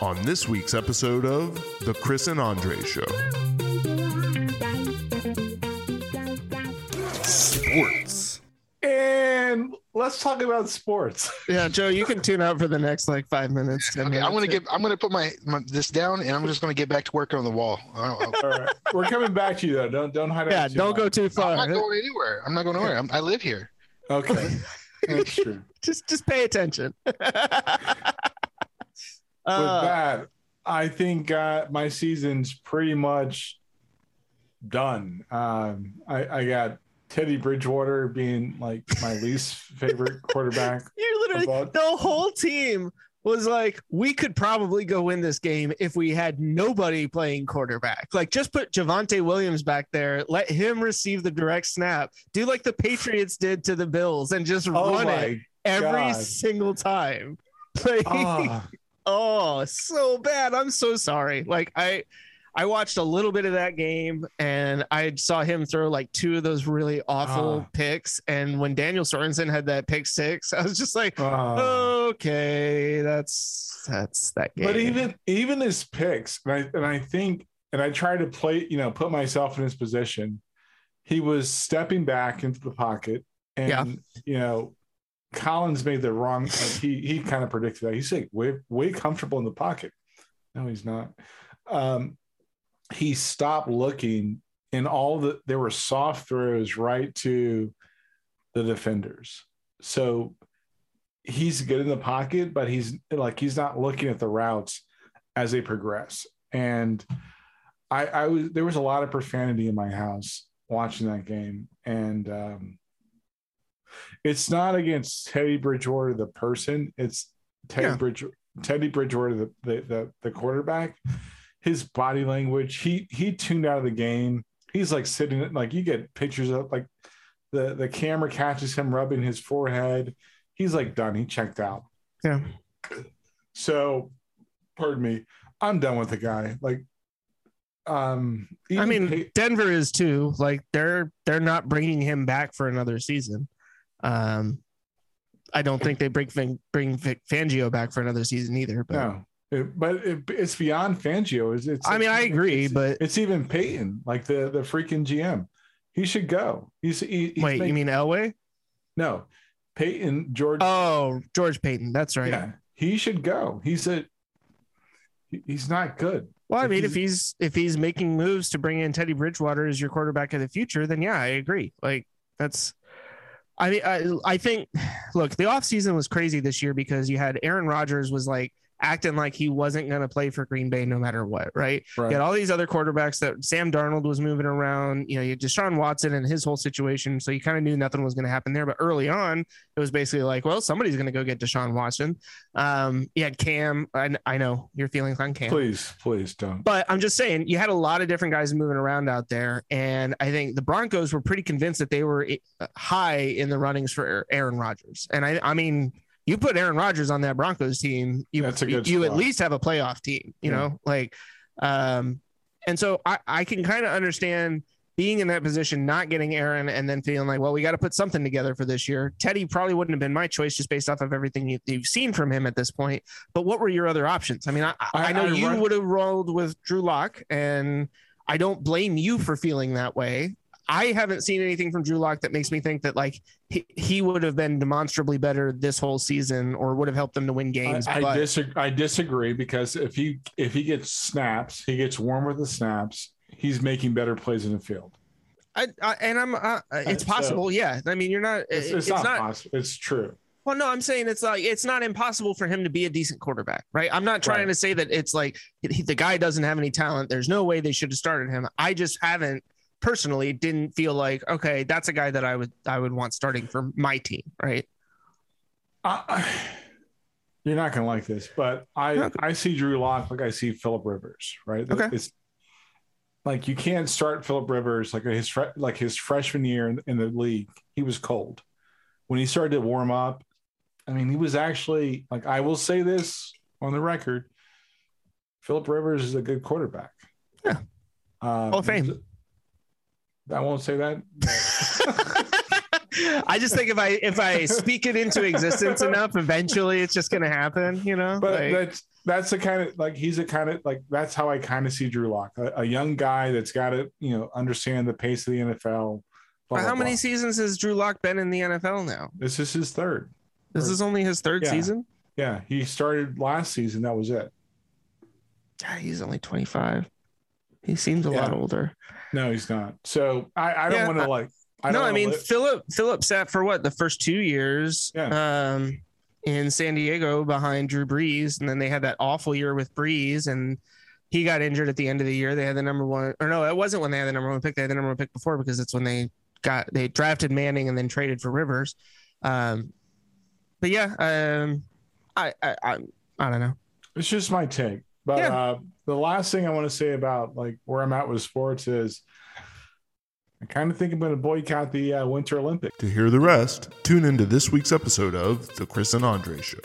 on this week's episode of The Chris and Andre Show. Sports. And let's talk about sports. Yeah, Joe, you can tune out for the next like five minutes. 10 Okay, I'm gonna get. I'm gonna put my, my this down, and I'm just gonna get back to work on the wall. All right. We're coming back to you though. Don't don't hide out Yeah, too don't go long. too I'm not going anywhere. I'm not going anywhere. I'm, I live here. Okay. That's true. just just pay attention. With Uh, that, I think uh, my season's pretty much done. Um, I, I got Teddy Bridgewater being like my least favorite quarterback. You're literally About- the whole team was like, we could probably go win this game if we had nobody playing quarterback. Like, just put Javonte Williams back there, let him receive the direct snap, do like the Patriots did to the Bills, and just Oh run it every God. single time. Like, Ah, oh, so bad. I'm so sorry. Like, I. I watched a little bit of that game and I saw him throw like two of those really awful Ah. picks. And when Daniel Sorensen had that pick six, I was just like, ah. okay, that's that's that game. But even even his picks, and I and I think, and I try to play, you know, put myself in his position. He was stepping back into the pocket, and Yeah. you know, Collins made the wrong. Like he he kind of predicted that. He's like way way comfortable in the pocket. No, he's not. Um, he stopped looking, and all the there were soft throws right to the defenders. So he's good in the pocket, but he's like he's not looking at the routes as they progress. And I, I was there was a lot of profanity in my house watching that game, and um, it's not against Teddy Bridgewater the person; it's Teddy Yeah. Bridge Teddy Bridgewater the, the the the quarterback. His body language, he he tuned out of the game. He's like sitting like you get pictures of like the the camera catches him rubbing his forehead. He's like done. He checked out. Yeah. So, pardon me. I'm done with the guy. Like, um, I mean, Pey- Denver is too. Like they're they're not bringing him back for another season. Um, I don't think they bring bring Vic Fangio back for another season either. But no, It- but it, it's beyond Fangio. It's, it's I mean, I agree, it's, but it's even Paton, like the the freaking GM. He should go. He's, he, he's wait, you making- mean Elway? no? Paton George. Oh, George Paton. That's right. yeah, he should go. He's a he's not good. Well, I If mean, he's- if he's if he's making moves to bring in Teddy Bridgewater as your quarterback of the future, then yeah, I agree. Like that's I mean I I think look, the offseason was crazy this year because you had Aaron Rodgers was like acting like he wasn't going to play for Green Bay no matter what, right? Right. You had all these other quarterbacks that Sam Darnold was moving around. You know, you had Deshaun Watson and his whole situation. So you kind of knew nothing was going to happen there. But early on, it was basically like, well, somebody's going to go get Deshaun Watson. Um, you had Cam. I, I know your feelings on Cam. Please, please don't. But I'm just saying, you had a lot of different guys moving around out there, and I think the Broncos were pretty convinced that they were uh, high in the runnings for Aaron Rodgers. And I, I mean, you put Aaron Rodgers on that Broncos team, you That's a good you at least have a playoff team. You Yeah. know, like, um, and so I, I can kind of understand being in that position, not getting Aaron, and then feeling like, well, we got to put something together for this year. Teddy probably wouldn't have been my choice just based off of everything you, you've seen from him at this point. But what were your other options? I mean, I, I, I- know I you would have rolled with Drew Lock, and I don't blame you for feeling that way. I haven't seen anything from Drew Lock that makes me think that like he, he would have been demonstrably better this whole season or would have helped them to win games. I, I disagree. I disagree because if he if he gets snaps, he gets warm with the snaps. He's making better plays in the field. I, I and I'm uh, it's so- possible. yeah, I mean, you're not. It's, it's, not, possible. It's true. Well, no, I'm saying it's like it's not impossible for him to be a decent quarterback, right? I'm not trying Right. to say that it's like he- the guy doesn't have any talent. There's no way they should have started him. I just haven't personally didn't feel like okay, that's a guy that I would I would want starting for my team, right? I- you're not gonna like this, but I Okay. I see Drew Lock like I see Philip Rivers. Right. Okay. It's like you can't start Philip Rivers like his like his freshman year in, in the league. He was cold when he started to warm up. I mean, he was actually like I will say this on the record. Philip Rivers is a good quarterback. Yeah. Um, Hall of Fame. I won't say that. I just think if I if I speak it into existence enough, eventually it's just gonna happen, you know. But Like, that's that's the kind of like he's a kind of like that's how I kind of see Drew Lock, a, a young guy that's got to you know understand the pace of the NFL. blah, how blah, many blah. seasons has Drew Lock been in the NFL now? This is his third. This Or- is only his third Yeah. season. Yeah, he started last season. That was it. God, he's only twenty five. He seems a Yeah. lot older. No, he's not. So I, I don't Yeah, want to like. I no, I mean li- Philip Philip sat for what the first two years um, in San Diego behind Drew Brees, and then they had that awful year with Brees, and he got injured at the end of the year. They had the number one, or no, it wasn't when they had the number one pick. They had the number one pick before because it's when they got they drafted Manning and then traded for Rivers. Um, but yeah, um, I, I I I don't know. it's just my take. But Yeah. uh, the last thing I want to say about like where I'm at with sports is, I kind of think I'm going to boycott the uh, Winter Olympics. To hear the rest, tune into this week's episode of The Chris and Andre Show.